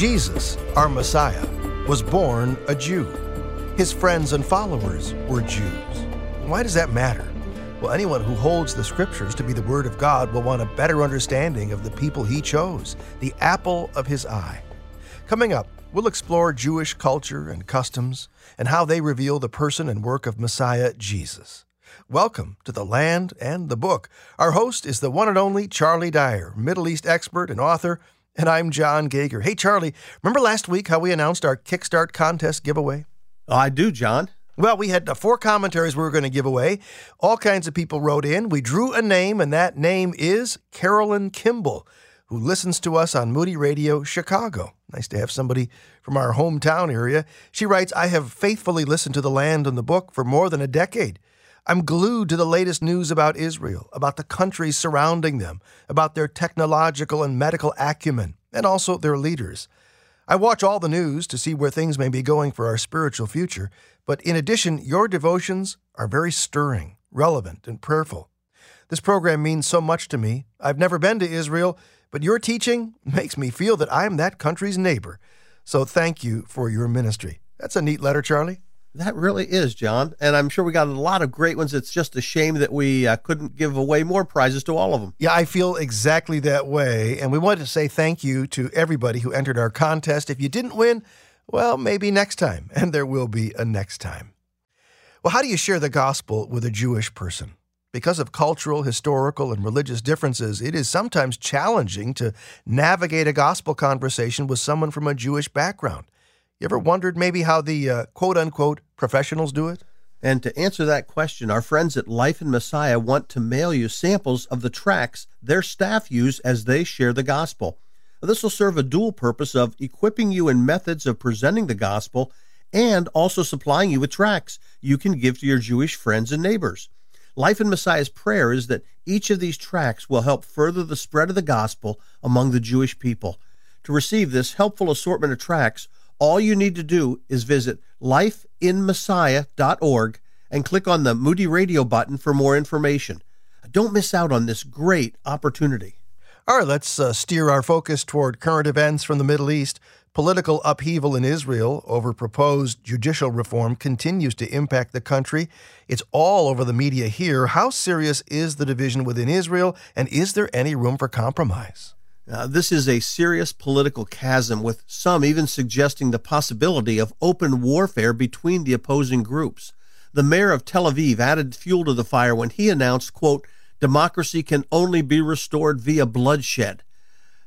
Jesus, our Messiah, was born a Jew. His friends and followers were Jews. Why does that matter? Well, anyone who holds the scriptures to be the Word of God will want a better understanding of the people he chose, the apple of his eye. Coming up, we'll explore Jewish culture and customs and how they reveal the person and work of Messiah Jesus. Welcome to the land and the book. Our host is the one and only Charlie Dyer, Middle East expert and author, and I'm John Gauger. Hey, Charlie, remember last week how we announced our Kickstart contest giveaway? Oh, I do, John. Well, we had four commentaries we were going to give away. All kinds of people wrote in. We drew a name, and that name is Carolyn Kimball, who listens to us on Moody Radio Chicago. Nice to have somebody from our hometown area. She writes I have faithfully listened to The Land and the Book for more than a decade. I'm glued to the latest news about Israel, about the countries surrounding them, about their technological and medical acumen, and also their leaders. I watch all the news to see where things may be going for our spiritual future, but in addition, your devotions are very stirring, relevant, and prayerful. This program means so much to me. I've never been to Israel, but your teaching makes me feel that I am that country's neighbor. So thank you for your ministry. That's a neat letter, Charlie. That really is, John. And I'm sure we got a lot of great ones. It's just a shame that we uh, couldn't give away more prizes to all of them. Yeah, I feel exactly that way. And we wanted to say thank you to everybody who entered our contest. If you didn't win, well, maybe next time. And there will be a next time. Well, how do you share the gospel with a Jewish person? Because of cultural, historical, and religious differences, it is sometimes challenging to navigate a gospel conversation with someone from a Jewish background. You ever wondered maybe how the uh, quote unquote professionals do it? And to answer that question, our friends at Life in Messiah want to mail you samples of the tracts their staff use as they share the gospel. This will serve a dual purpose of equipping you in methods of presenting the gospel and also supplying you with tracts you can give to your Jewish friends and neighbors. Life in Messiah's prayer is that each of these tracts will help further the spread of the gospel among the Jewish people. To receive this helpful assortment of tracts, all you need to do is visit lifeinmessiah.org and click on the Moody Radio button for more information. Don't miss out on this great opportunity. All right, let's uh, steer our focus toward current events from the Middle East. Political upheaval in Israel over proposed judicial reform continues to impact the country. It's all over the media here. How serious is the division within Israel, and is there any room for compromise? Uh, this is a serious political chasm, with some even suggesting the possibility of open warfare between the opposing groups. The mayor of Tel Aviv added fuel to the fire when he announced, quote, democracy can only be restored via bloodshed.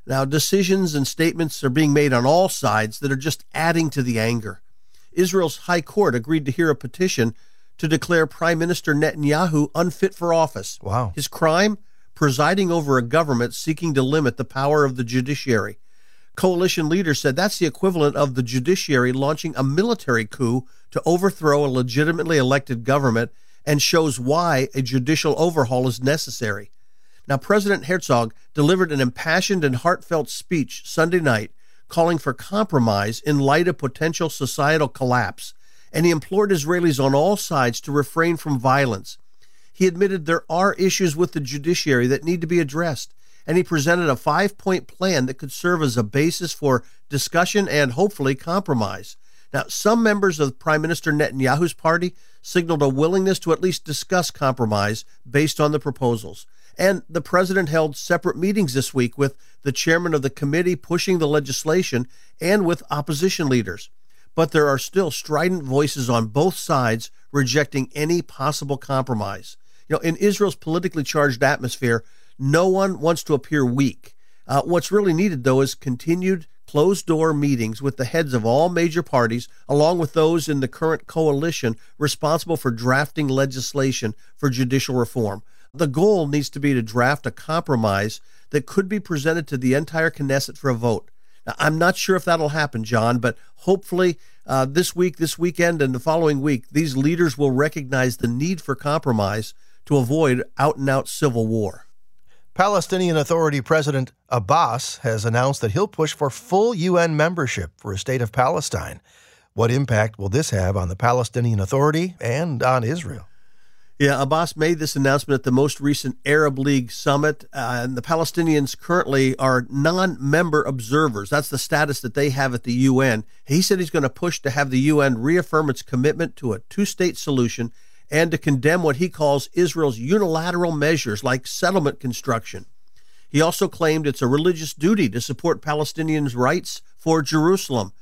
Now, decisions and statements are being made on all sides that are just adding to the anger. Israel's High Court agreed to hear a petition to declare Prime Minister Netanyahu unfit for office. Wow. His crime? Presiding over a government seeking to limit the power of the judiciary. Coalition leaders said that's the equivalent of the judiciary launching a military coup to overthrow a legitimately elected government and shows why a judicial overhaul is necessary. Now, President Herzog delivered an impassioned and heartfelt speech Sunday night calling for compromise in light of potential societal collapse, and he implored Israelis on all sides to refrain from violence he admitted there are issues with the judiciary that need to be addressed, and he presented a five point plan that could serve as a basis for discussion and hopefully compromise. Now, some members of Prime Minister Netanyahu's party signaled a willingness to at least discuss compromise based on the proposals. And the president held separate meetings this week with the chairman of the committee pushing the legislation and with opposition leaders. But there are still strident voices on both sides rejecting any possible compromise. Know, in Israel's politically charged atmosphere, no one wants to appear weak. Uh, what's really needed, though, is continued closed door meetings with the heads of all major parties, along with those in the current coalition responsible for drafting legislation for judicial reform. The goal needs to be to draft a compromise that could be presented to the entire Knesset for a vote. Now, I'm not sure if that'll happen, John, but hopefully uh, this week, this weekend, and the following week, these leaders will recognize the need for compromise to avoid out and out civil war. Palestinian Authority President Abbas has announced that he'll push for full UN membership for a state of Palestine. What impact will this have on the Palestinian Authority and on Israel? Yeah, Abbas made this announcement at the most recent Arab League summit, uh, and the Palestinians currently are non member observers. That's the status that they have at the UN. He said he's going to push to have the UN reaffirm its commitment to a two state solution and to condemn what he calls Israel's unilateral measures like settlement construction. He also claimed it's a religious duty to support Palestinians' rights for Jerusalem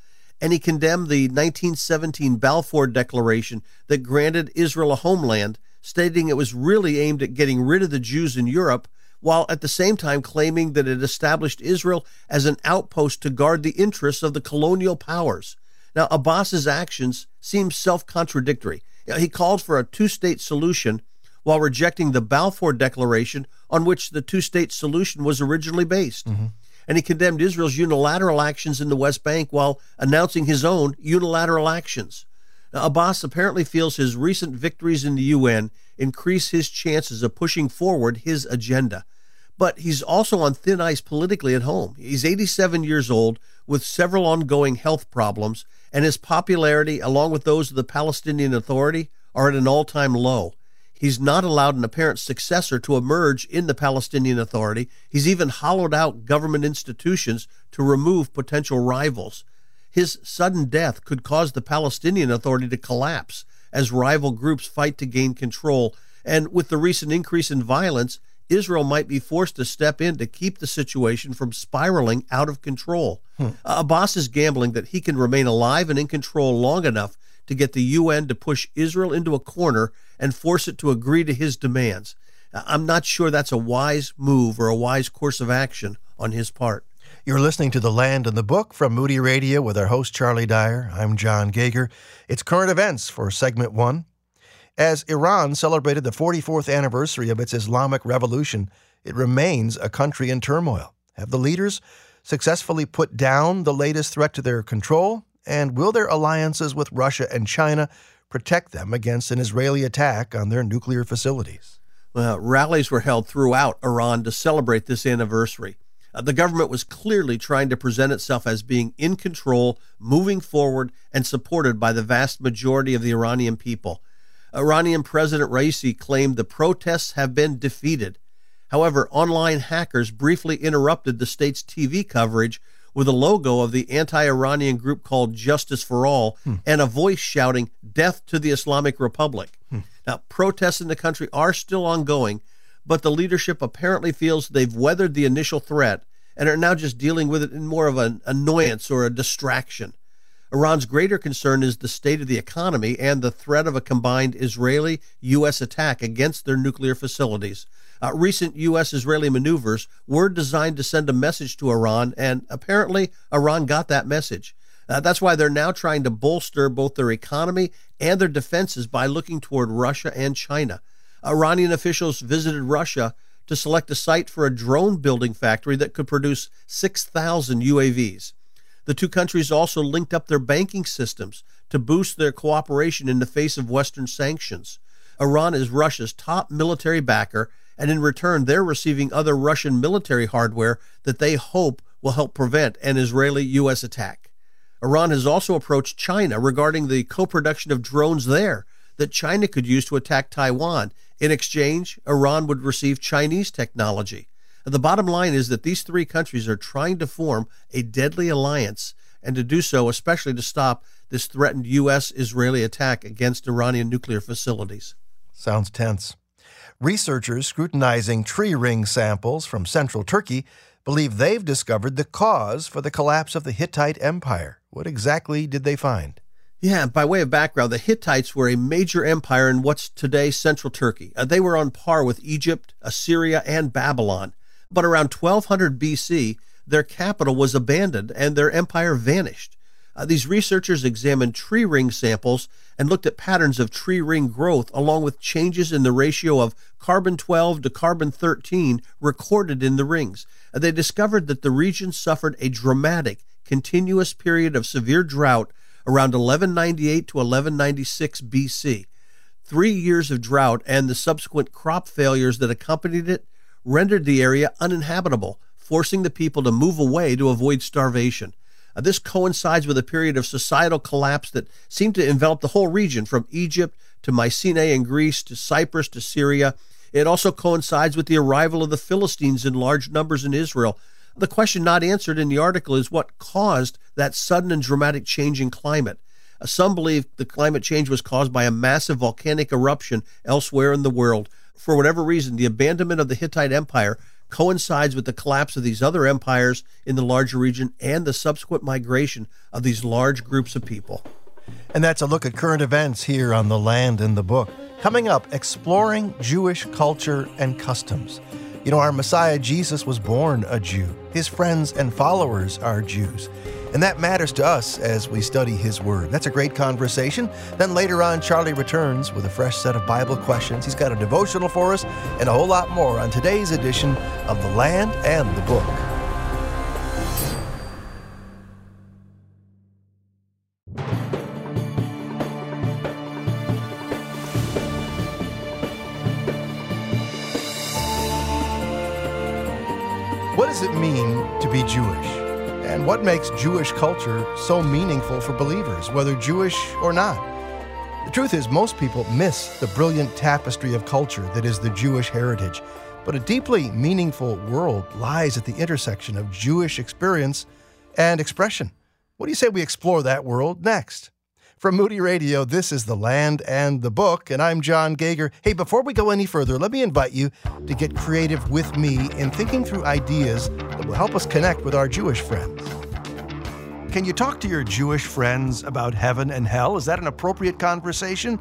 and he condemned the 1917 Balfour Declaration that granted Israel a homeland stating it was really aimed at getting rid of the Jews in Europe, while at the same time claiming that it established Israel as an outpost to guard the interests of the colonial powers. Now, Abbas's actions seem self contradictory. He called for a two state solution while rejecting the Balfour Declaration on which the two state solution was originally based. Mm-hmm. And he condemned Israel's unilateral actions in the West Bank while announcing his own unilateral actions. Now, Abbas apparently feels his recent victories in the UN increase his chances of pushing forward his agenda. But he's also on thin ice politically at home. He's 87 years old with several ongoing health problems, and his popularity, along with those of the Palestinian Authority, are at an all time low. He's not allowed an apparent successor to emerge in the Palestinian Authority. He's even hollowed out government institutions to remove potential rivals. His sudden death could cause the Palestinian Authority to collapse as rival groups fight to gain control. And with the recent increase in violence, Israel might be forced to step in to keep the situation from spiraling out of control. Hmm. Uh, Abbas is gambling that he can remain alive and in control long enough to get the UN to push Israel into a corner and force it to agree to his demands. I'm not sure that's a wise move or a wise course of action on his part. You're listening to The Land and the Book from Moody Radio with our host, Charlie Dyer. I'm John Gauger. It's current events for segment one. As Iran celebrated the 44th anniversary of its Islamic revolution, it remains a country in turmoil. Have the leaders successfully put down the latest threat to their control? And will their alliances with Russia and China protect them against an Israeli attack on their nuclear facilities? Well, rallies were held throughout Iran to celebrate this anniversary. Uh, the government was clearly trying to present itself as being in control, moving forward, and supported by the vast majority of the Iranian people. Iranian President Raisi claimed the protests have been defeated. However, online hackers briefly interrupted the state's TV coverage with a logo of the anti Iranian group called Justice for All hmm. and a voice shouting, Death to the Islamic Republic. Hmm. Now, protests in the country are still ongoing, but the leadership apparently feels they've weathered the initial threat and are now just dealing with it in more of an annoyance or a distraction. Iran's greater concern is the state of the economy and the threat of a combined Israeli U.S. attack against their nuclear facilities. Uh, recent U.S. Israeli maneuvers were designed to send a message to Iran, and apparently Iran got that message. Uh, that's why they're now trying to bolster both their economy and their defenses by looking toward Russia and China. Iranian officials visited Russia to select a site for a drone building factory that could produce 6,000 UAVs. The two countries also linked up their banking systems to boost their cooperation in the face of Western sanctions. Iran is Russia's top military backer, and in return, they're receiving other Russian military hardware that they hope will help prevent an Israeli U.S. attack. Iran has also approached China regarding the co production of drones there that China could use to attack Taiwan. In exchange, Iran would receive Chinese technology. The bottom line is that these three countries are trying to form a deadly alliance, and to do so, especially to stop this threatened U.S. Israeli attack against Iranian nuclear facilities. Sounds tense. Researchers scrutinizing tree ring samples from central Turkey believe they've discovered the cause for the collapse of the Hittite Empire. What exactly did they find? Yeah, by way of background, the Hittites were a major empire in what's today central Turkey. Uh, they were on par with Egypt, Assyria, and Babylon. But around 1200 BC, their capital was abandoned and their empire vanished. Uh, these researchers examined tree ring samples and looked at patterns of tree ring growth along with changes in the ratio of carbon 12 to carbon 13 recorded in the rings. Uh, they discovered that the region suffered a dramatic, continuous period of severe drought around 1198 to 1196 BC. Three years of drought and the subsequent crop failures that accompanied it rendered the area uninhabitable, forcing the people to move away to avoid starvation. Uh, this coincides with a period of societal collapse that seemed to envelop the whole region from Egypt to Mycenae in Greece, to Cyprus, to Syria. It also coincides with the arrival of the Philistines in large numbers in Israel. The question not answered in the article is what caused that sudden and dramatic change in climate. Uh, some believe the climate change was caused by a massive volcanic eruption elsewhere in the world. For whatever reason, the abandonment of the Hittite Empire coincides with the collapse of these other empires in the larger region and the subsequent migration of these large groups of people. And that's a look at current events here on The Land and the Book. Coming up, exploring Jewish culture and customs. You know, our Messiah Jesus was born a Jew. His friends and followers are Jews. And that matters to us as we study His Word. That's a great conversation. Then later on, Charlie returns with a fresh set of Bible questions. He's got a devotional for us and a whole lot more on today's edition of The Land and the Book. What makes Jewish culture so meaningful for believers, whether Jewish or not? The truth is, most people miss the brilliant tapestry of culture that is the Jewish heritage. But a deeply meaningful world lies at the intersection of Jewish experience and expression. What do you say we explore that world next? From Moody Radio, this is The Land and the Book, and I'm John Gauger. Hey, before we go any further, let me invite you to get creative with me in thinking through ideas that will help us connect with our Jewish friends. Can you talk to your Jewish friends about heaven and hell? Is that an appropriate conversation?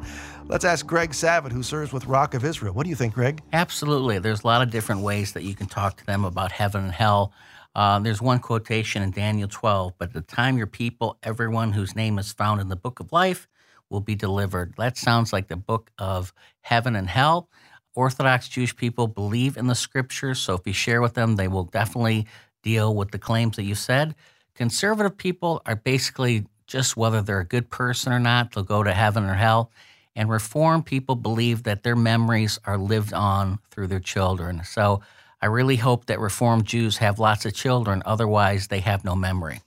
Let's ask Greg Savitt, who serves with Rock of Israel. What do you think, Greg? Absolutely. There's a lot of different ways that you can talk to them about heaven and hell. Uh, there's one quotation in Daniel 12, but at the time your people, everyone whose name is found in the book of life, will be delivered. That sounds like the book of heaven and hell. Orthodox Jewish people believe in the scriptures, so if you share with them, they will definitely deal with the claims that you said. Conservative people are basically just whether they're a good person or not, they'll go to heaven or hell. And Reform people believe that their memories are lived on through their children. So I really hope that Reformed Jews have lots of children, otherwise, they have no memory.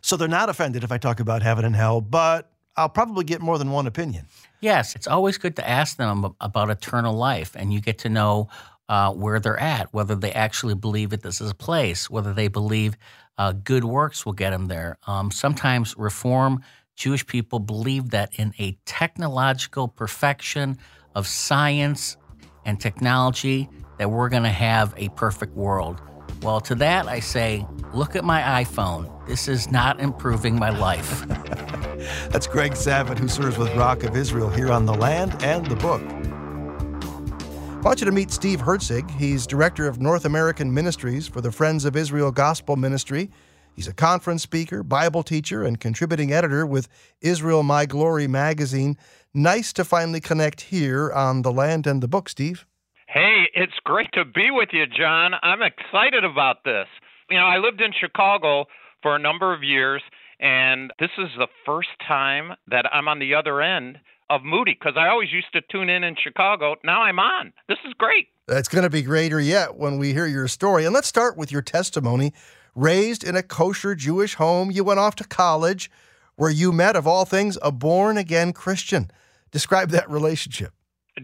So they're not offended if I talk about heaven and hell, but I'll probably get more than one opinion. Yes, it's always good to ask them about eternal life, and you get to know uh, where they're at, whether they actually believe that this is a place, whether they believe uh, good works will get them there. Um, sometimes Reform Jewish people believe that in a technological perfection of science and technology, that we're going to have a perfect world. Well, to that, I say, look at my iPhone. This is not improving my life. That's Greg Savitt, who serves with Rock of Israel here on the land and the book. I want you to meet Steve Herzig. He's director of North American Ministries for the Friends of Israel Gospel Ministry. He's a conference speaker, Bible teacher, and contributing editor with Israel My Glory magazine. Nice to finally connect here on the land and the book, Steve. Hey, it's great to be with you, John. I'm excited about this. You know, I lived in Chicago for a number of years, and this is the first time that I'm on the other end of Moody because I always used to tune in in Chicago. Now I'm on. This is great. That's going to be greater yet when we hear your story. And let's start with your testimony. Raised in a kosher Jewish home, you went off to college where you met, of all things, a born again Christian. Describe that relationship.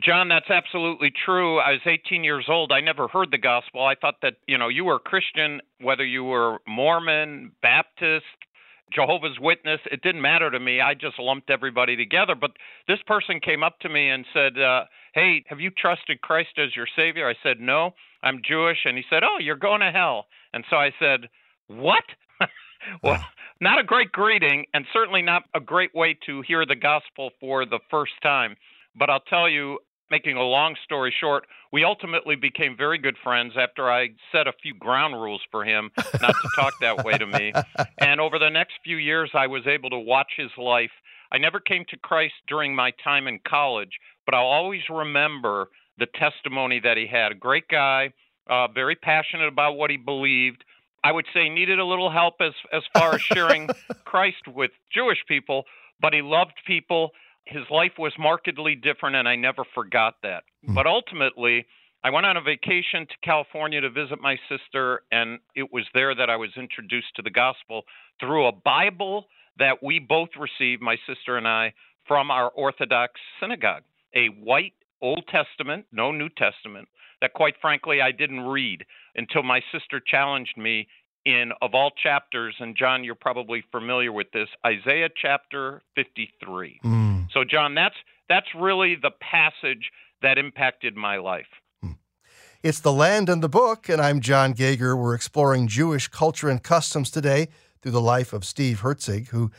John, that's absolutely true. I was 18 years old. I never heard the gospel. I thought that, you know, you were a Christian, whether you were Mormon, Baptist, Jehovah's Witness, it didn't matter to me. I just lumped everybody together. But this person came up to me and said, uh, Hey, have you trusted Christ as your Savior? I said, No, I'm Jewish. And he said, Oh, you're going to hell. And so I said, What? well, not a great greeting, and certainly not a great way to hear the gospel for the first time. But I'll tell you, making a long story short, we ultimately became very good friends after I set a few ground rules for him not to talk that way to me. And over the next few years, I was able to watch his life. I never came to Christ during my time in college, but I'll always remember the testimony that he had. A great guy, uh, very passionate about what he believed. I would say needed a little help as as far as sharing Christ with Jewish people, but he loved people his life was markedly different, and I never forgot that. Mm. But ultimately, I went on a vacation to California to visit my sister, and it was there that I was introduced to the gospel through a Bible that we both received, my sister and I, from our Orthodox synagogue. a white Old Testament, no New Testament, that quite frankly I didn't read until my sister challenged me in, of all chapters, and John, you're probably familiar with this, Isaiah chapter 53. Mm. So, John, that's that's really the passage that impacted my life. Hmm. It's the land and the book, and I'm John Gauger. We're exploring Jewish culture and customs today through the life of Steve Herzig, who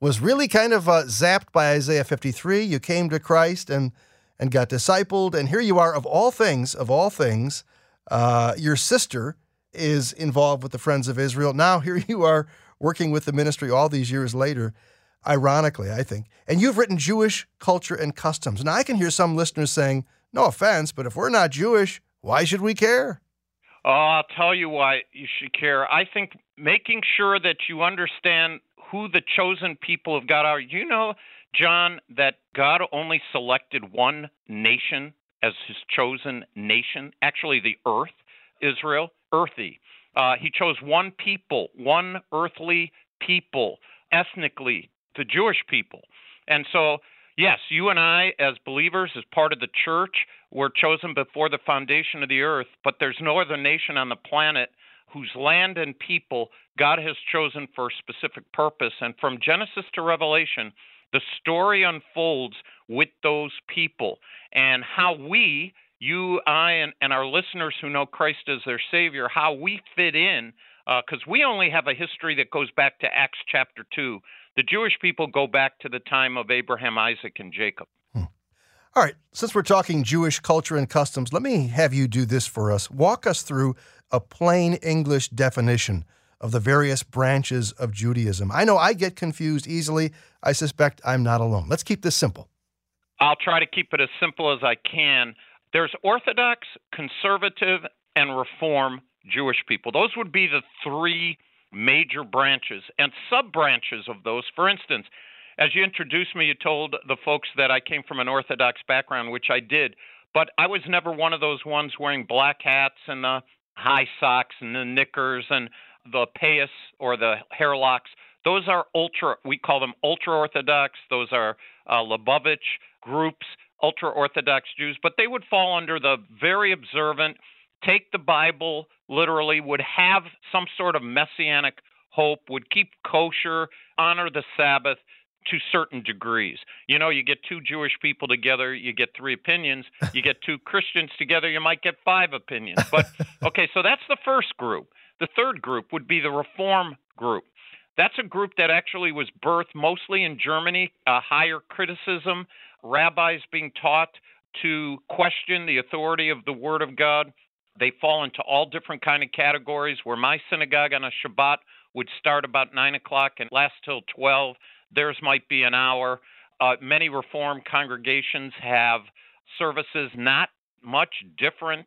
was really kind of uh, zapped by Isaiah 53. You came to Christ and and got discipled, and here you are. Of all things, of all things, uh, your sister is involved with the Friends of Israel. Now here you are working with the ministry all these years later. Ironically, I think, and you've written Jewish culture and customs. Now I can hear some listeners saying, "No offense, but if we're not Jewish, why should we care?" Oh, I'll tell you why you should care. I think making sure that you understand who the chosen people of God are. You know, John, that God only selected one nation as his chosen nation, actually, the earth, Israel, earthy. Uh, he chose one people, one earthly people, ethnically, the Jewish people. And so, yes, you and I, as believers, as part of the church, were chosen before the foundation of the earth, but there's no other nation on the planet whose land and people God has chosen for a specific purpose. And from Genesis to Revelation, the story unfolds with those people and how we, you, I, and, and our listeners who know Christ as their Savior, how we fit in, because uh, we only have a history that goes back to Acts chapter 2. The Jewish people go back to the time of Abraham, Isaac, and Jacob. Hmm. All right, since we're talking Jewish culture and customs, let me have you do this for us. Walk us through a plain English definition of the various branches of Judaism. I know I get confused easily. I suspect I'm not alone. Let's keep this simple. I'll try to keep it as simple as I can. There's Orthodox, Conservative, and Reform Jewish people. Those would be the three major branches and sub branches of those. For instance, as you introduced me, you told the folks that I came from an Orthodox background, which I did, but I was never one of those ones wearing black hats and the high socks and the knickers and the payas or the hair locks, those are ultra, we call them ultra Orthodox. Those are uh, Lubavitch groups, ultra Orthodox Jews, but they would fall under the very observant, take the Bible literally, would have some sort of messianic hope, would keep kosher, honor the Sabbath to certain degrees. You know, you get two Jewish people together, you get three opinions. You get two Christians together, you might get five opinions. But okay, so that's the first group. The third group would be the Reform group. That's a group that actually was birthed mostly in Germany, a higher criticism, rabbis being taught to question the authority of the Word of God. They fall into all different kind of categories. Where my synagogue on a Shabbat would start about nine o'clock and last till twelve, theirs might be an hour. Uh, many Reformed congregations have services not much different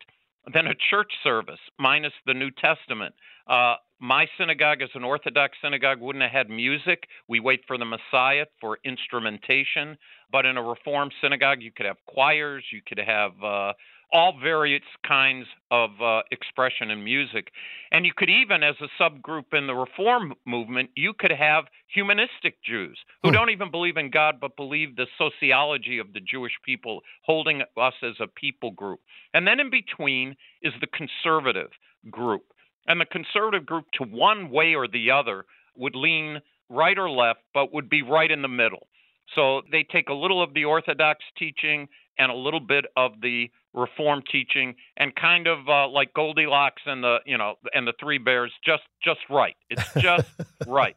than a church service, minus the New Testament. Uh, my synagogue, as an Orthodox synagogue, wouldn't have had music. We wait for the Messiah for instrumentation. But in a Reformed synagogue, you could have choirs, you could have uh, all various kinds of uh, expression in music. And you could even, as a subgroup in the Reform movement, you could have humanistic Jews who hmm. don't even believe in God but believe the sociology of the Jewish people, holding us as a people group. And then in between is the conservative group. And the conservative group, to one way or the other, would lean right or left, but would be right in the middle. So they take a little of the Orthodox teaching and a little bit of the Reform teaching, and kind of uh, like Goldilocks and the you know and the Three Bears, just just right. It's just right.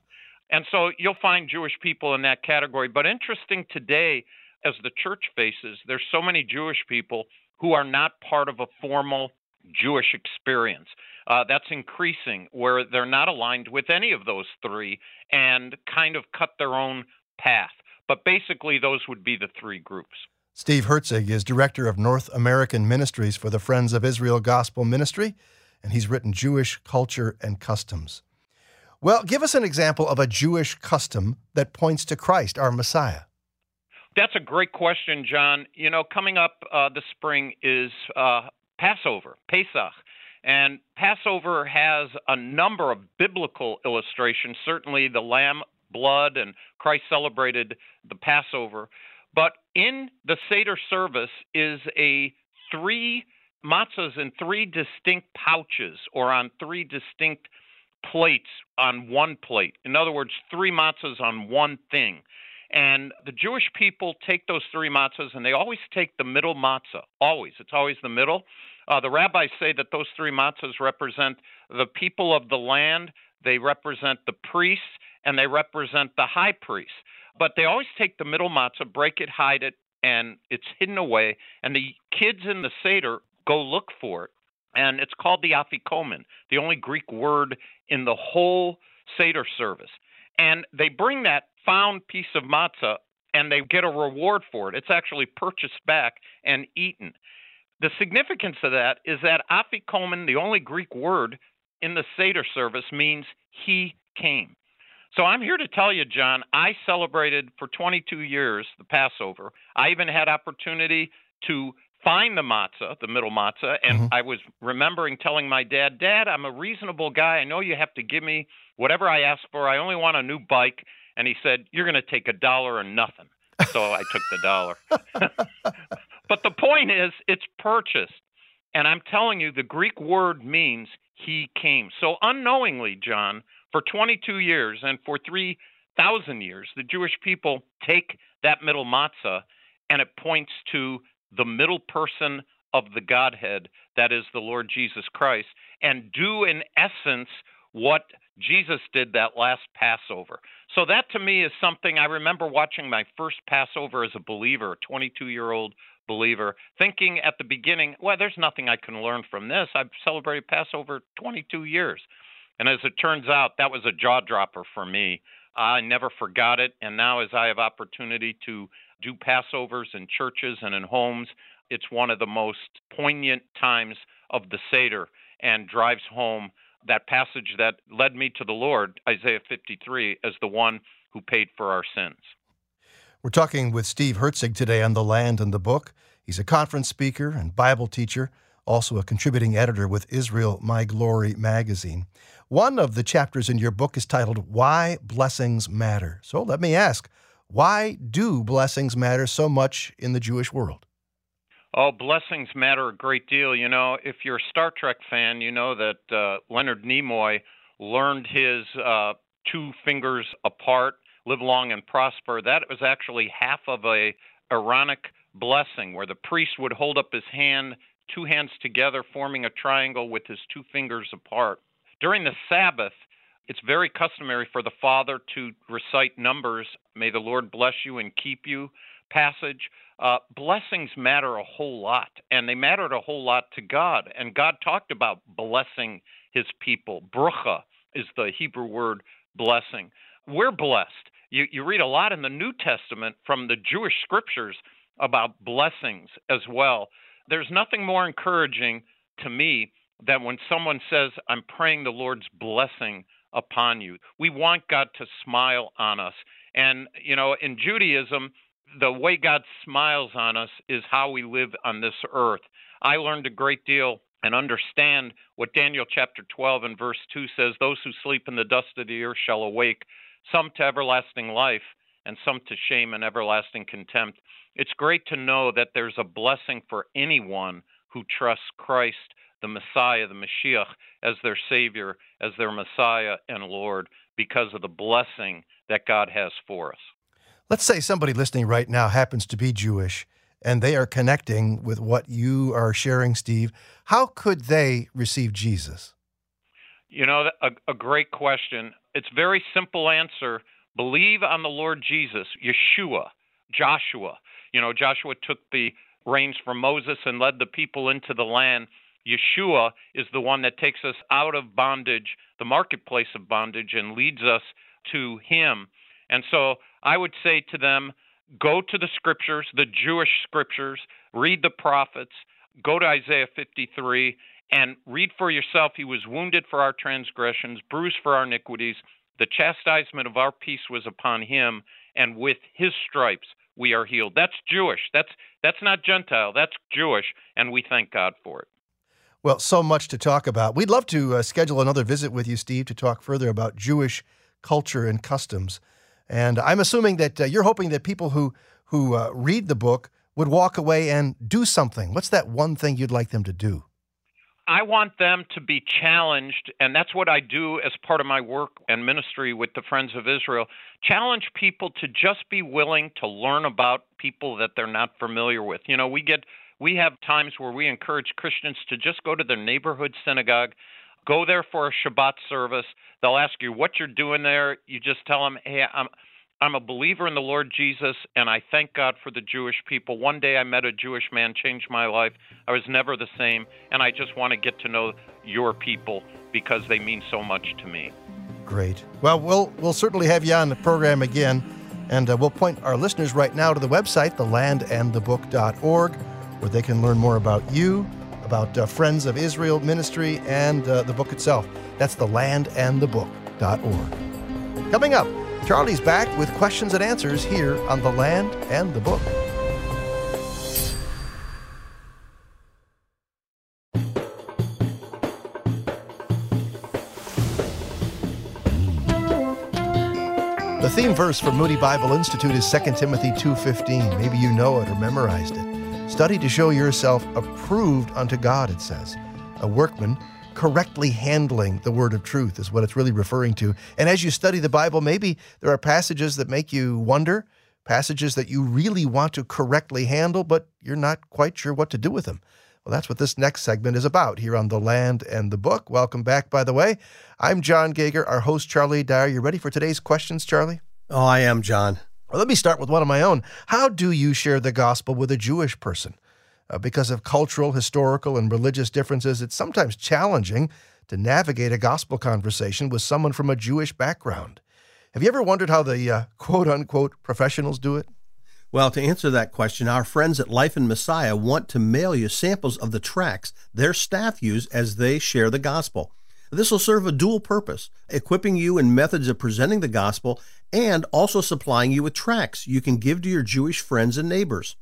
And so you'll find Jewish people in that category. But interesting today, as the church faces, there's so many Jewish people who are not part of a formal Jewish experience. Uh, that's increasing where they're not aligned with any of those three and kind of cut their own path. But basically, those would be the three groups. Steve Herzig is director of North American Ministries for the Friends of Israel Gospel Ministry, and he's written Jewish Culture and Customs. Well, give us an example of a Jewish custom that points to Christ, our Messiah. That's a great question, John. You know, coming up uh, this spring is uh, Passover, Pesach. And Passover has a number of biblical illustrations, certainly the lamb blood, and Christ celebrated the Passover. But in the Seder service is a three matzahs in three distinct pouches or on three distinct plates on one plate. In other words, three matzahs on one thing. And the Jewish people take those three matzahs and they always take the middle matzah. Always. It's always the middle. Uh, the rabbis say that those three matzahs represent the people of the land, they represent the priests, and they represent the high priest. But they always take the middle matzah, break it, hide it, and it's hidden away. And the kids in the Seder go look for it. And it's called the afikomen, the only Greek word in the whole Seder service. And they bring that found piece of matzah and they get a reward for it. It's actually purchased back and eaten. The significance of that is that afikomen, the only Greek word in the Seder service, means he came. So I'm here to tell you, John, I celebrated for 22 years the Passover. I even had opportunity to find the matzah, the middle matzah, and mm-hmm. I was remembering telling my dad, Dad, I'm a reasonable guy. I know you have to give me whatever I ask for. I only want a new bike. And he said, You're going to take a dollar or nothing. So I took the dollar. but the point is, it's purchased. And I'm telling you, the Greek word means he came. So unknowingly, John, for 22 years and for 3,000 years, the Jewish people take that middle matzah and it points to the middle person of the Godhead, that is the Lord Jesus Christ, and do in essence what Jesus did that last Passover. So that to me is something I remember watching my first Passover as a believer, a 22 year old believer, thinking at the beginning, well, there's nothing I can learn from this. I've celebrated Passover 22 years. And as it turns out, that was a jaw dropper for me. I never forgot it. And now, as I have opportunity to do Passovers in churches and in homes, it's one of the most poignant times of the Seder and drives home that passage that led me to the Lord, Isaiah 53, as the one who paid for our sins. We're talking with Steve Herzig today on The Land and the Book. He's a conference speaker and Bible teacher, also a contributing editor with Israel My Glory magazine. One of the chapters in your book is titled Why Blessings Matter. So let me ask, why do blessings matter so much in the Jewish world? Oh, blessings matter a great deal. You know, if you're a Star Trek fan, you know that uh, Leonard Nimoy learned his uh, two fingers apart, live long and prosper. That was actually half of a Aaronic blessing, where the priest would hold up his hand, two hands together, forming a triangle with his two fingers apart. During the Sabbath, it's very customary for the father to recite numbers, may the Lord bless you and keep you passage uh, blessings matter a whole lot, and they mattered a whole lot to God. And God talked about blessing his people. Brucha is the Hebrew word blessing. We're blessed. You, you read a lot in the New Testament from the Jewish scriptures about blessings as well. There's nothing more encouraging to me than when someone says, I'm praying the Lord's blessing upon you. We want God to smile on us. And, you know, in Judaism, the way God smiles on us is how we live on this earth. I learned a great deal and understand what Daniel chapter 12 and verse 2 says those who sleep in the dust of the earth shall awake, some to everlasting life, and some to shame and everlasting contempt. It's great to know that there's a blessing for anyone who trusts Christ, the Messiah, the Mashiach, as their Savior, as their Messiah and Lord, because of the blessing that God has for us. Let's say somebody listening right now happens to be Jewish and they are connecting with what you are sharing, Steve. How could they receive Jesus? You know, a, a great question. It's very simple answer. Believe on the Lord Jesus, Yeshua, Joshua. You know, Joshua took the reins from Moses and led the people into the land. Yeshua is the one that takes us out of bondage, the marketplace of bondage, and leads us to Him. And so I would say to them, go to the scriptures, the Jewish scriptures, read the prophets, go to Isaiah 53, and read for yourself. He was wounded for our transgressions, bruised for our iniquities. The chastisement of our peace was upon him, and with his stripes we are healed. That's Jewish. That's that's not Gentile. That's Jewish, and we thank God for it. Well, so much to talk about. We'd love to uh, schedule another visit with you, Steve, to talk further about Jewish culture and customs. And I'm assuming that uh, you're hoping that people who who uh, read the book would walk away and do something? What's that one thing you'd like them to do? I want them to be challenged, and that's what I do as part of my work and ministry with the Friends of Israel. Challenge people to just be willing to learn about people that they're not familiar with. You know, we get we have times where we encourage Christians to just go to their neighborhood synagogue, go there for a Shabbat service. They'll ask you what you're doing there. You just tell them, "Hey, I'm I'm a believer in the Lord Jesus, and I thank God for the Jewish people. One day I met a Jewish man, changed my life. I was never the same, and I just want to get to know your people because they mean so much to me. Great. Well, we'll we'll certainly have you on the program again, and uh, we'll point our listeners right now to the website, thelandandthebook.org, where they can learn more about you, about uh, Friends of Israel Ministry, and uh, the book itself. That's thelandandthebook.org. Coming up. Charlie's back with questions and answers here on The Land and the Book. The theme verse for Moody Bible Institute is 2 Timothy 2:15. Maybe you know it or memorized it. Study to show yourself approved unto God, it says. A workman correctly handling the word of truth is what it's really referring to. And as you study the Bible, maybe there are passages that make you wonder, passages that you really want to correctly handle, but you're not quite sure what to do with them. Well, that's what this next segment is about here on The Land and the Book. Welcome back, by the way. I'm John Gauger, our host, Charlie Dyer. You ready for today's questions, Charlie? Oh, I am, John. Well, let me start with one of my own. How do you share the gospel with a Jewish person? Uh, because of cultural, historical, and religious differences, it's sometimes challenging to navigate a gospel conversation with someone from a Jewish background. Have you ever wondered how the uh, quote unquote professionals do it? Well, to answer that question, our friends at Life in Messiah want to mail you samples of the tracts their staff use as they share the gospel. This will serve a dual purpose, equipping you in methods of presenting the gospel and also supplying you with tracts you can give to your Jewish friends and neighbors.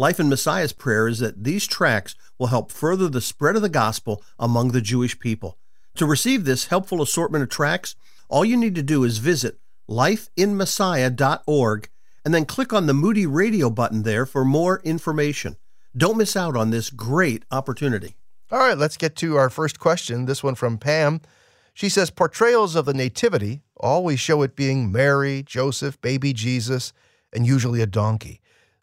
Life in Messiah's prayer is that these tracts will help further the spread of the gospel among the Jewish people. To receive this helpful assortment of tracts, all you need to do is visit lifeinmessiah.org and then click on the Moody Radio button there for more information. Don't miss out on this great opportunity. All right, let's get to our first question. This one from Pam. She says portrayals of the Nativity always show it being Mary, Joseph, baby Jesus, and usually a donkey.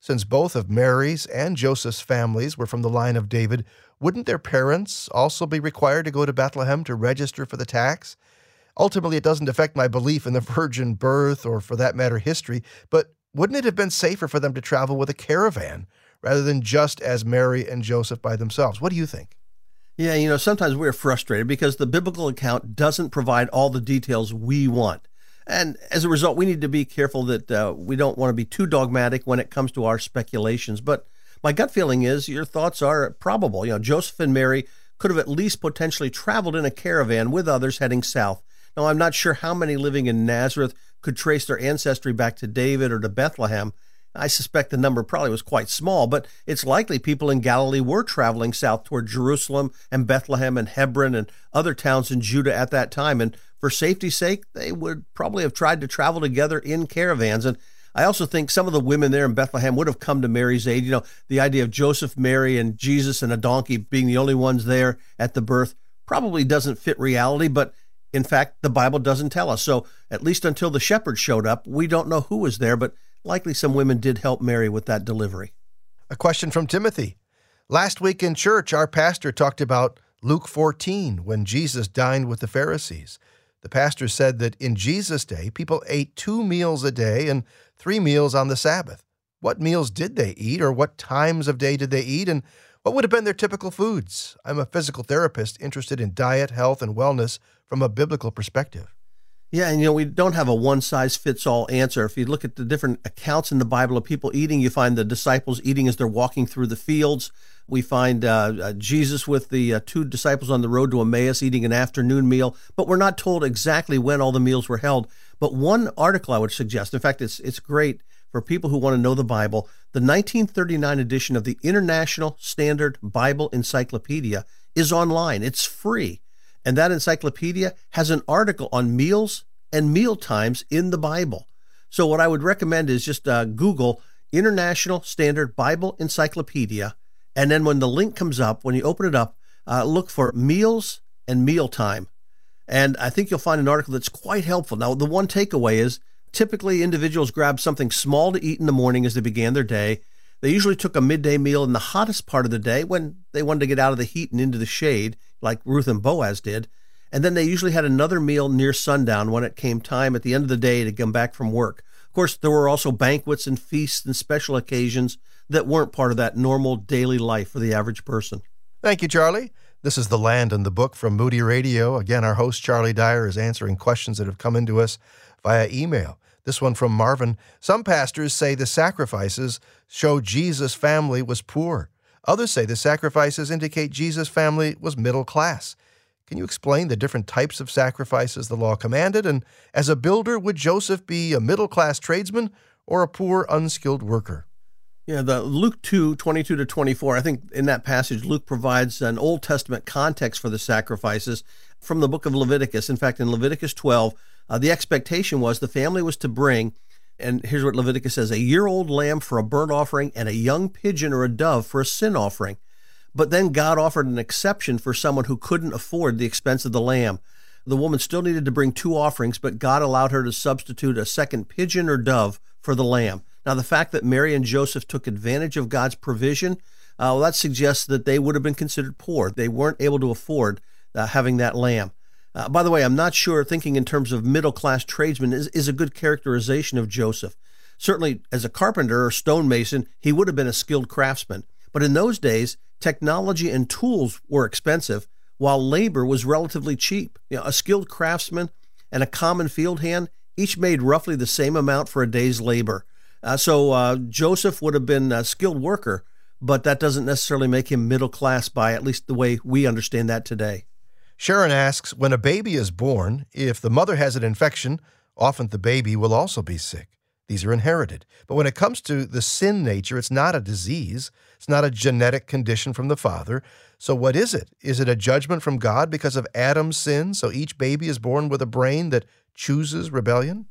Since both of Mary's and Joseph's families were from the line of David, wouldn't their parents also be required to go to Bethlehem to register for the tax? Ultimately, it doesn't affect my belief in the virgin birth or, for that matter, history, but wouldn't it have been safer for them to travel with a caravan rather than just as Mary and Joseph by themselves? What do you think? Yeah, you know, sometimes we're frustrated because the biblical account doesn't provide all the details we want. And as a result, we need to be careful that uh, we don't want to be too dogmatic when it comes to our speculations. But my gut feeling is your thoughts are probable. You know, Joseph and Mary could have at least potentially traveled in a caravan with others heading south. Now, I'm not sure how many living in Nazareth could trace their ancestry back to David or to Bethlehem. I suspect the number probably was quite small, but it's likely people in Galilee were traveling south toward Jerusalem and Bethlehem and Hebron and other towns in Judah at that time. And for safety's sake, they would probably have tried to travel together in caravans. And I also think some of the women there in Bethlehem would have come to Mary's aid. You know, the idea of Joseph, Mary, and Jesus and a donkey being the only ones there at the birth probably doesn't fit reality, but in fact, the Bible doesn't tell us. So, at least until the shepherds showed up, we don't know who was there, but likely some women did help Mary with that delivery. A question from Timothy. Last week in church, our pastor talked about Luke 14 when Jesus dined with the Pharisees. The pastor said that in Jesus' day, people ate two meals a day and three meals on the Sabbath. What meals did they eat, or what times of day did they eat, and what would have been their typical foods? I'm a physical therapist interested in diet, health, and wellness from a biblical perspective. Yeah, and you know, we don't have a one size fits all answer. If you look at the different accounts in the Bible of people eating, you find the disciples eating as they're walking through the fields. We find uh, uh, Jesus with the uh, two disciples on the road to Emmaus eating an afternoon meal, but we're not told exactly when all the meals were held. But one article I would suggest, in fact, it's, it's great for people who want to know the Bible. The 1939 edition of the International Standard Bible Encyclopedia is online, it's free. And that encyclopedia has an article on meals and meal times in the Bible. So, what I would recommend is just uh, Google International Standard Bible Encyclopedia. And then when the link comes up, when you open it up, uh, look for meals and mealtime. And I think you'll find an article that's quite helpful. Now, the one takeaway is typically individuals grab something small to eat in the morning as they began their day. They usually took a midday meal in the hottest part of the day when they wanted to get out of the heat and into the shade, like Ruth and Boaz did. And then they usually had another meal near sundown when it came time at the end of the day to come back from work. Of course, there were also banquets and feasts and special occasions that weren't part of that normal daily life for the average person. Thank you, Charlie. This is The Land and the Book from Moody Radio. Again, our host, Charlie Dyer, is answering questions that have come into us via email. This one from Marvin. Some pastors say the sacrifices show Jesus' family was poor. Others say the sacrifices indicate Jesus' family was middle class. Can you explain the different types of sacrifices the law commanded? And as a builder, would Joseph be a middle class tradesman or a poor, unskilled worker? Yeah, the Luke 2, 22 to 24, I think in that passage, Luke provides an Old Testament context for the sacrifices from the book of Leviticus. In fact, in Leviticus 12, uh, the expectation was the family was to bring, and here's what Leviticus says a year old lamb for a burnt offering and a young pigeon or a dove for a sin offering. But then God offered an exception for someone who couldn't afford the expense of the lamb. The woman still needed to bring two offerings, but God allowed her to substitute a second pigeon or dove for the lamb. Now, the fact that Mary and Joseph took advantage of God's provision, uh, well, that suggests that they would have been considered poor. They weren't able to afford uh, having that lamb. Uh, by the way, I'm not sure thinking in terms of middle class tradesmen is, is a good characterization of Joseph. Certainly, as a carpenter or stonemason, he would have been a skilled craftsman. But in those days, technology and tools were expensive, while labor was relatively cheap. You know, a skilled craftsman and a common field hand each made roughly the same amount for a day's labor. Uh, so uh, Joseph would have been a skilled worker, but that doesn't necessarily make him middle class by at least the way we understand that today. Sharon asks When a baby is born, if the mother has an infection, often the baby will also be sick. These are inherited. But when it comes to the sin nature, it's not a disease. It's not a genetic condition from the father. So, what is it? Is it a judgment from God because of Adam's sin? So each baby is born with a brain that chooses rebellion?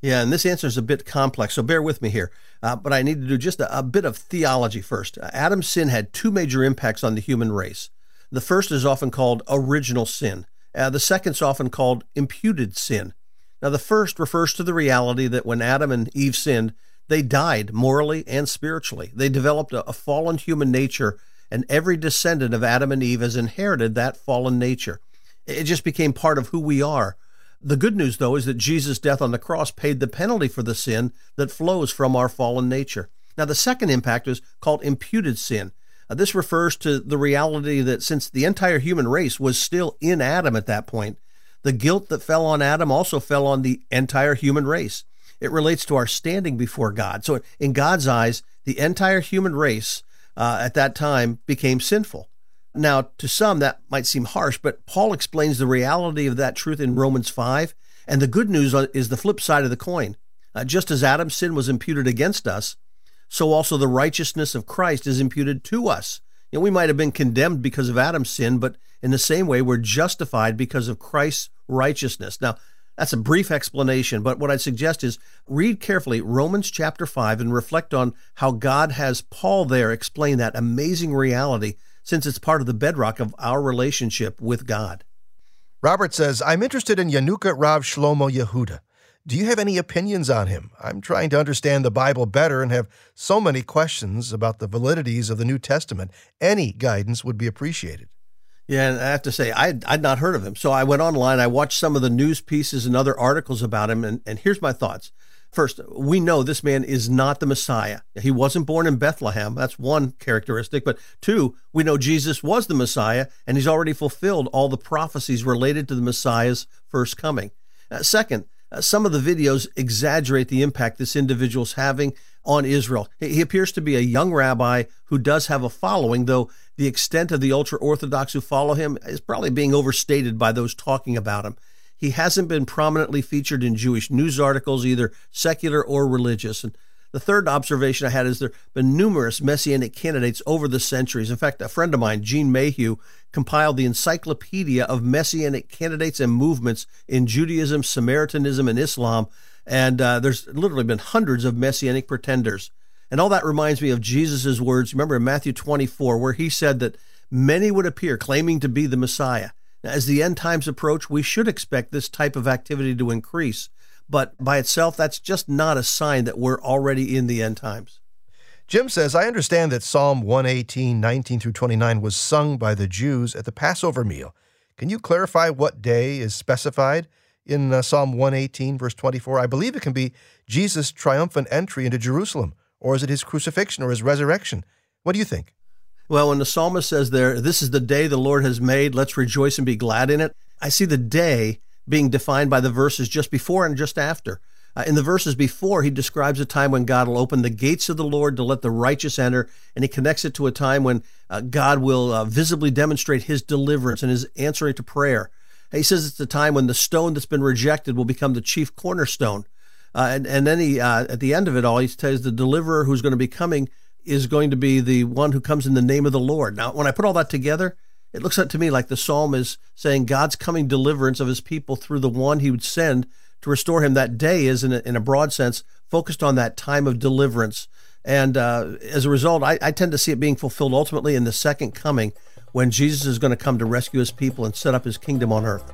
Yeah, and this answer is a bit complex, so bear with me here. Uh, but I need to do just a, a bit of theology first. Uh, Adam's sin had two major impacts on the human race. The first is often called original sin, uh, the second is often called imputed sin. Now, the first refers to the reality that when Adam and Eve sinned, they died morally and spiritually. They developed a, a fallen human nature, and every descendant of Adam and Eve has inherited that fallen nature. It just became part of who we are. The good news, though, is that Jesus' death on the cross paid the penalty for the sin that flows from our fallen nature. Now, the second impact is called imputed sin. Uh, this refers to the reality that since the entire human race was still in Adam at that point, the guilt that fell on Adam also fell on the entire human race. It relates to our standing before God. So, in God's eyes, the entire human race uh, at that time became sinful. Now, to some, that might seem harsh, but Paul explains the reality of that truth in Romans 5. And the good news is the flip side of the coin. Uh, just as Adam's sin was imputed against us, so also the righteousness of Christ is imputed to us. You know, we might have been condemned because of Adam's sin, but in the same way, we're justified because of Christ's righteousness. Now, that's a brief explanation, but what I'd suggest is read carefully Romans chapter 5 and reflect on how God has Paul there explain that amazing reality since it's part of the bedrock of our relationship with God. Robert says, I'm interested in Yanuka Rav Shlomo Yehuda. Do you have any opinions on him? I'm trying to understand the Bible better and have so many questions about the validities of the New Testament. Any guidance would be appreciated. Yeah, and I have to say, I'd, I'd not heard of him. So I went online, I watched some of the news pieces and other articles about him, and, and here's my thoughts. First, we know this man is not the Messiah. He wasn't born in Bethlehem. That's one characteristic. But two, we know Jesus was the Messiah, and he's already fulfilled all the prophecies related to the Messiah's first coming. Uh, second, uh, some of the videos exaggerate the impact this individual's having on Israel. He appears to be a young rabbi who does have a following, though the extent of the ultra Orthodox who follow him is probably being overstated by those talking about him. He hasn't been prominently featured in Jewish news articles, either secular or religious. And the third observation I had is there have been numerous messianic candidates over the centuries. In fact, a friend of mine, Gene Mayhew, compiled the Encyclopedia of Messianic Candidates and Movements in Judaism, Samaritanism, and Islam. And uh, there's literally been hundreds of messianic pretenders. And all that reminds me of Jesus' words. Remember in Matthew 24, where he said that many would appear claiming to be the Messiah. Now, as the end times approach, we should expect this type of activity to increase. But by itself, that's just not a sign that we're already in the end times. Jim says, I understand that Psalm 118, 19 through 29 was sung by the Jews at the Passover meal. Can you clarify what day is specified in uh, Psalm 118, verse 24? I believe it can be Jesus' triumphant entry into Jerusalem, or is it his crucifixion or his resurrection? What do you think? Well, when the psalmist says there, this is the day the Lord has made, let's rejoice and be glad in it, I see the day being defined by the verses just before and just after. Uh, in the verses before, he describes a time when God will open the gates of the Lord to let the righteous enter, and he connects it to a time when uh, God will uh, visibly demonstrate his deliverance and his answering to prayer. He says it's the time when the stone that's been rejected will become the chief cornerstone. Uh, and, and then he, uh, at the end of it all, he says the deliverer who's going to be coming is going to be the one who comes in the name of the Lord. Now, when I put all that together, it looks to me like the psalm is saying God's coming deliverance of his people through the one he would send to restore him. That day is, in a, in a broad sense, focused on that time of deliverance. And uh, as a result, I, I tend to see it being fulfilled ultimately in the second coming when Jesus is going to come to rescue his people and set up his kingdom on earth.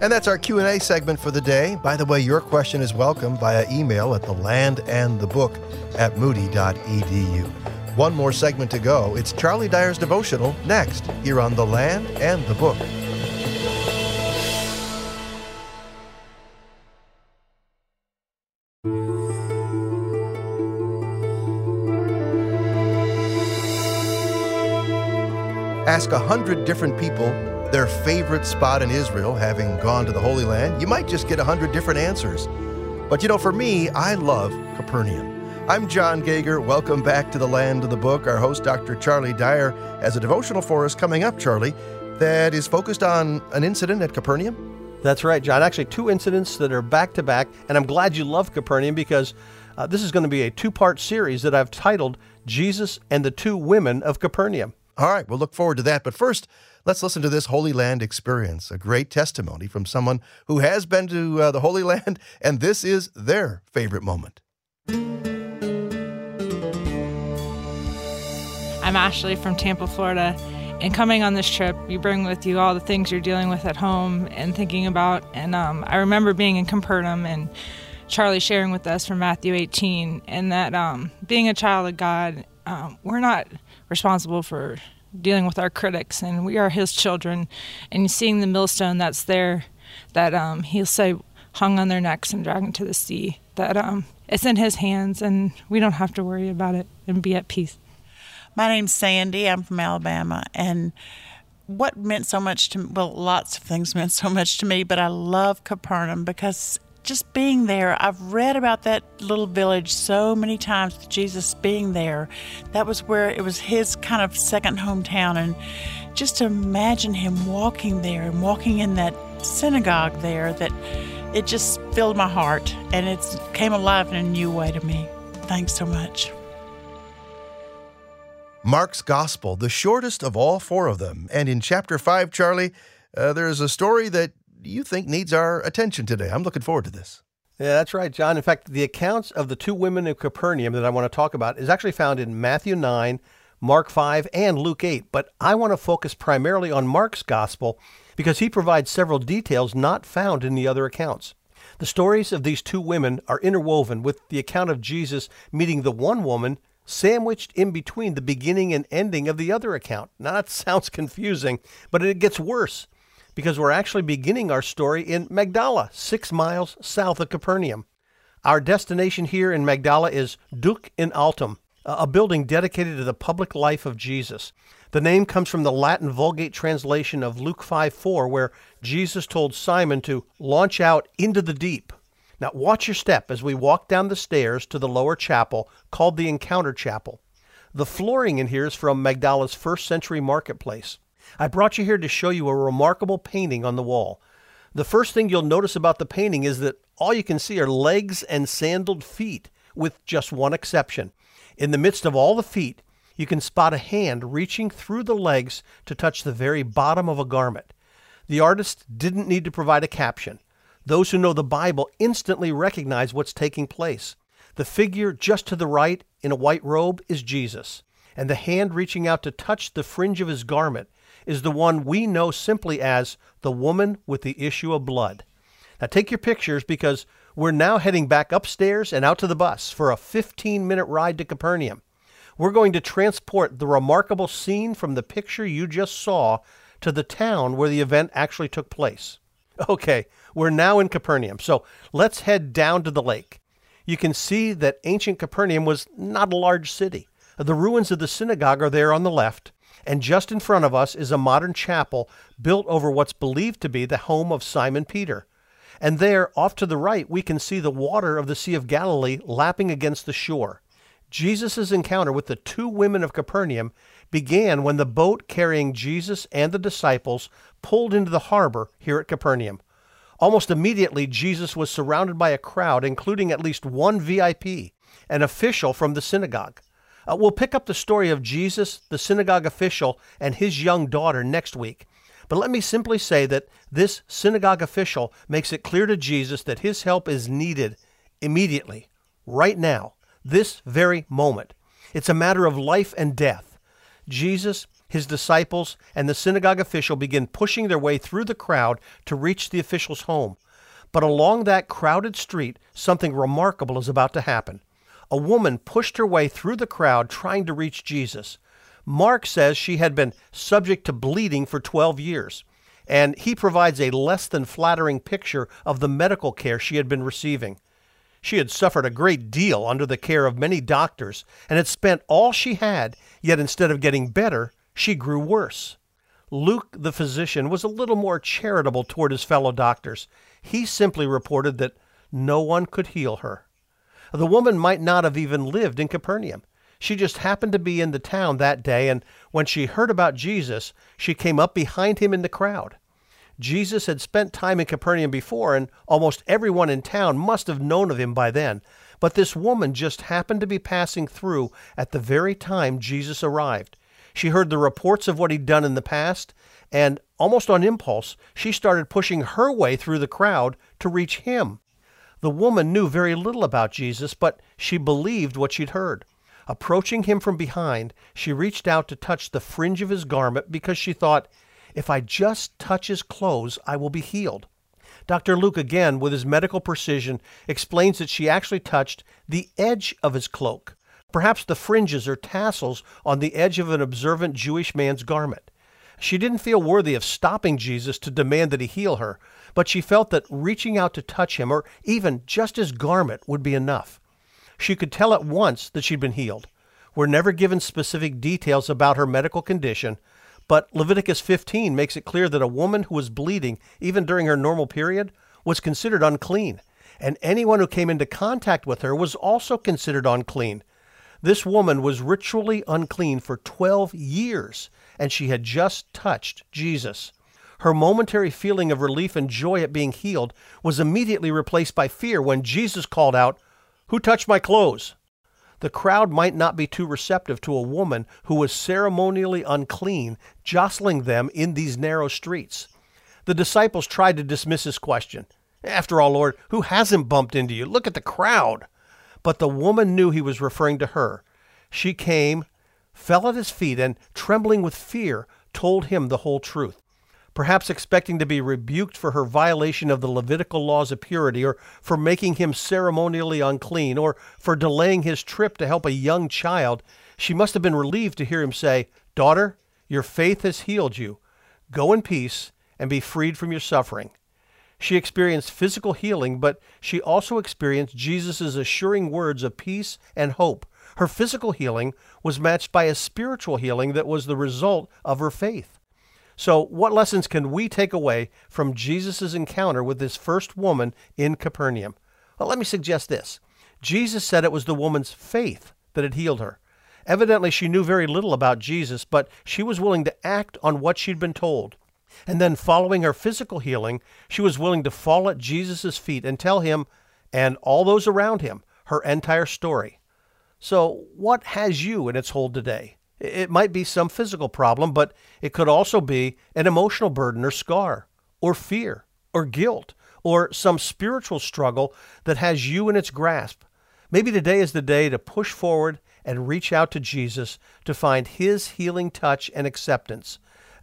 And that's our Q&A segment for the day. By the way, your question is welcome via email at the land and the book at moody.edu. One more segment to go. It's Charlie Dyer's devotional next here on The Land and the Book. Ask a hundred different people their favorite spot in Israel, having gone to the Holy Land. You might just get a hundred different answers. But you know, for me, I love Capernaum. I'm Jon Gauger. Welcome back to the land of the book. Our host, Dr. Charlie Dyer, has a devotional for us coming up, Charlie, that is focused on an incident at Capernaum. That's right, Jon. Actually, two incidents that are back to back, and I'm glad you love Capernaum because uh, this is going to be a two part series that I've titled Jesus and the Two Women of Capernaum. All right, we'll look forward to that. But first, let's listen to this Holy Land experience, a great testimony from someone who has been to uh, the Holy Land, and this is their favorite moment. I'm Ashley from Tampa, Florida. And coming on this trip, you bring with you all the things you're dealing with at home and thinking about. And um, I remember being in Capernaum and Charlie sharing with us from Matthew 18, and that um, being a child of God, um, we're not responsible for dealing with our critics, and we are His children. And seeing the millstone that's there, that um, He'll say hung on their necks and dragged into the sea, that um, it's in His hands, and we don't have to worry about it and be at peace. My name's Sandy. I'm from Alabama. And what meant so much to well, lots of things meant so much to me, but I love Capernaum because just being there, I've read about that little village so many times with Jesus being there. That was where it was his kind of second hometown. And just to imagine him walking there and walking in that synagogue there, that it just filled my heart and it came alive in a new way to me. Thanks so much. Mark's Gospel, the shortest of all four of them. And in chapter 5, Charlie, uh, there's a story that you think needs our attention today. I'm looking forward to this. Yeah, that's right, Jon. In fact, the accounts of the two women in Capernaum that I want to talk about is actually found in Matthew 9, Mark 5, and Luke 8. But I want to focus primarily on Mark's Gospel because he provides several details not found in the other accounts. The stories of these two women are interwoven with the account of Jesus meeting the one woman sandwiched in between the beginning and ending of the other account. Now, that sounds confusing, but it gets worse because we're actually beginning our story in Magdala, six miles south of Capernaum. Our destination here in Magdala is Duc in Altum, a building dedicated to the public life of Jesus. The name comes from the Latin Vulgate translation of Luke 5 4, where Jesus told Simon to launch out into the deep. Now, watch your step as we walk down the stairs to the lower chapel called the Encounter Chapel. The flooring in here is from Magdala's first century marketplace. I brought you here to show you a remarkable painting on the wall. The first thing you'll notice about the painting is that all you can see are legs and sandaled feet, with just one exception. In the midst of all the feet, you can spot a hand reaching through the legs to touch the very bottom of a garment. The artist didn't need to provide a caption. Those who know the Bible instantly recognize what's taking place. The figure just to the right in a white robe is Jesus, and the hand reaching out to touch the fringe of his garment is the one we know simply as the woman with the issue of blood. Now take your pictures because we're now heading back upstairs and out to the bus for a 15 minute ride to Capernaum. We're going to transport the remarkable scene from the picture you just saw to the town where the event actually took place. Okay, we're now in Capernaum, so let's head down to the lake. You can see that ancient Capernaum was not a large city. The ruins of the synagogue are there on the left, and just in front of us is a modern chapel built over what's believed to be the home of Simon Peter. And there, off to the right, we can see the water of the Sea of Galilee lapping against the shore. Jesus' encounter with the two women of Capernaum began when the boat carrying Jesus and the disciples pulled into the harbor here at Capernaum. Almost immediately, Jesus was surrounded by a crowd, including at least one VIP, an official from the synagogue. Uh, we'll pick up the story of Jesus, the synagogue official, and his young daughter next week. But let me simply say that this synagogue official makes it clear to Jesus that his help is needed immediately, right now, this very moment. It's a matter of life and death. Jesus, his disciples, and the synagogue official begin pushing their way through the crowd to reach the official's home. But along that crowded street, something remarkable is about to happen. A woman pushed her way through the crowd trying to reach Jesus. Mark says she had been subject to bleeding for 12 years, and he provides a less than flattering picture of the medical care she had been receiving. She had suffered a great deal under the care of many doctors and had spent all she had, yet instead of getting better, she grew worse. Luke, the physician, was a little more charitable toward his fellow doctors. He simply reported that no one could heal her. The woman might not have even lived in Capernaum. She just happened to be in the town that day, and when she heard about Jesus, she came up behind him in the crowd. Jesus had spent time in Capernaum before, and almost everyone in town must have known of him by then. But this woman just happened to be passing through at the very time Jesus arrived. She heard the reports of what he'd done in the past, and almost on impulse, she started pushing her way through the crowd to reach him. The woman knew very little about Jesus, but she believed what she'd heard. Approaching him from behind, she reached out to touch the fringe of his garment because she thought, if I just touch his clothes, I will be healed. Dr. Luke, again, with his medical precision, explains that she actually touched the edge of his cloak, perhaps the fringes or tassels on the edge of an observant Jewish man's garment. She didn't feel worthy of stopping Jesus to demand that he heal her, but she felt that reaching out to touch him, or even just his garment, would be enough. She could tell at once that she'd been healed. We're never given specific details about her medical condition, but Leviticus 15 makes it clear that a woman who was bleeding, even during her normal period, was considered unclean, and anyone who came into contact with her was also considered unclean. This woman was ritually unclean for 12 years, and she had just touched Jesus. Her momentary feeling of relief and joy at being healed was immediately replaced by fear when Jesus called out, Who touched my clothes? The crowd might not be too receptive to a woman who was ceremonially unclean jostling them in these narrow streets. The disciples tried to dismiss his question. After all, Lord, who hasn't bumped into you? Look at the crowd. But the woman knew he was referring to her. She came, fell at his feet, and, trembling with fear, told him the whole truth perhaps expecting to be rebuked for her violation of the Levitical laws of purity, or for making him ceremonially unclean, or for delaying his trip to help a young child, she must have been relieved to hear him say, Daughter, your faith has healed you. Go in peace and be freed from your suffering. She experienced physical healing, but she also experienced Jesus' assuring words of peace and hope. Her physical healing was matched by a spiritual healing that was the result of her faith. So, what lessons can we take away from Jesus' encounter with this first woman in Capernaum? Well, let me suggest this. Jesus said it was the woman's faith that had healed her. Evidently, she knew very little about Jesus, but she was willing to act on what she'd been told. And then, following her physical healing, she was willing to fall at Jesus' feet and tell him and all those around him her entire story. So, what has you in its hold today? It might be some physical problem, but it could also be an emotional burden or scar, or fear, or guilt, or some spiritual struggle that has you in its grasp. Maybe today is the day to push forward and reach out to Jesus to find his healing touch and acceptance.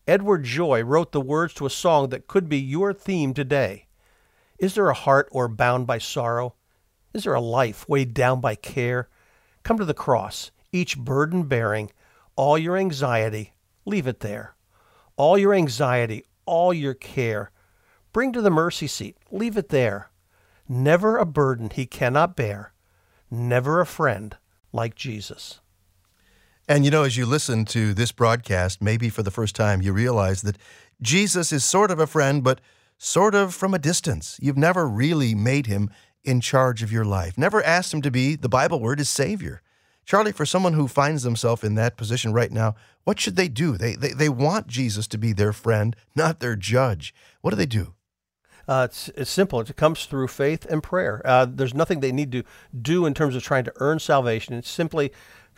Edward Joy wrote the words to a song that could be your theme today. Is there a heart or bound by sorrow? Is there a life weighed down by care? Come to the cross, each burden bearing, all your anxiety, leave it there. All your anxiety, all your care, bring to the mercy seat, leave it there. Never a burden he cannot bear, never a friend like Jesus. And you know, as you listen to this broadcast, maybe for the first time, you realize that Jesus is sort of a friend, but sort of from a distance. You've never really made him in charge of your life, never asked him to be, the Bible word is Savior. Charlie, for someone who finds themselves in that position right now, what should they do? They, they, they want Jesus to be their friend, not their judge. What do they do? Uh, it's, it's simple. It comes through faith and prayer. Uh, there's nothing they need to do in terms of trying to earn salvation. It's simply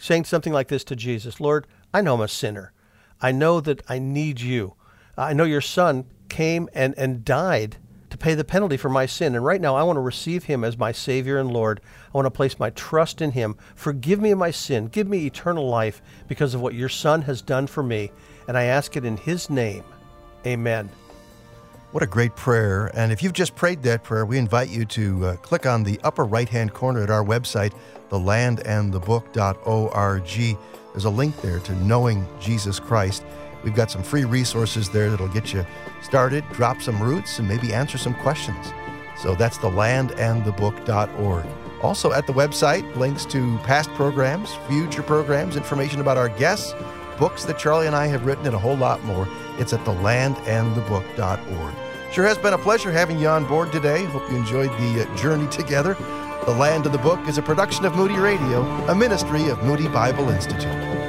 saying something like this to Jesus Lord, I know I'm a sinner. I know that I need you. I know your son came and, and died to pay the penalty for my sin. And right now, I want to receive him as my Savior and Lord. I want to place my trust in him. Forgive me of my sin. Give me eternal life because of what your son has done for me. And I ask it in his name. Amen. What a great prayer. And if you've just prayed that prayer, we invite you to uh, click on the upper right hand corner at our website, thelandandthebook.org. There's a link there to knowing Jesus Christ. We've got some free resources there that'll get you started, drop some roots, and maybe answer some questions. So that's thelandandthebook.org. Also at the website, links to past programs, future programs, information about our guests, books that Charlie and I have written, and a whole lot more. It's at thelandandthebook.org. Sure has been a pleasure having you on board today. Hope you enjoyed the uh, journey together. The Land of the Book is a production of Moody Radio, a ministry of Moody Bible Institute.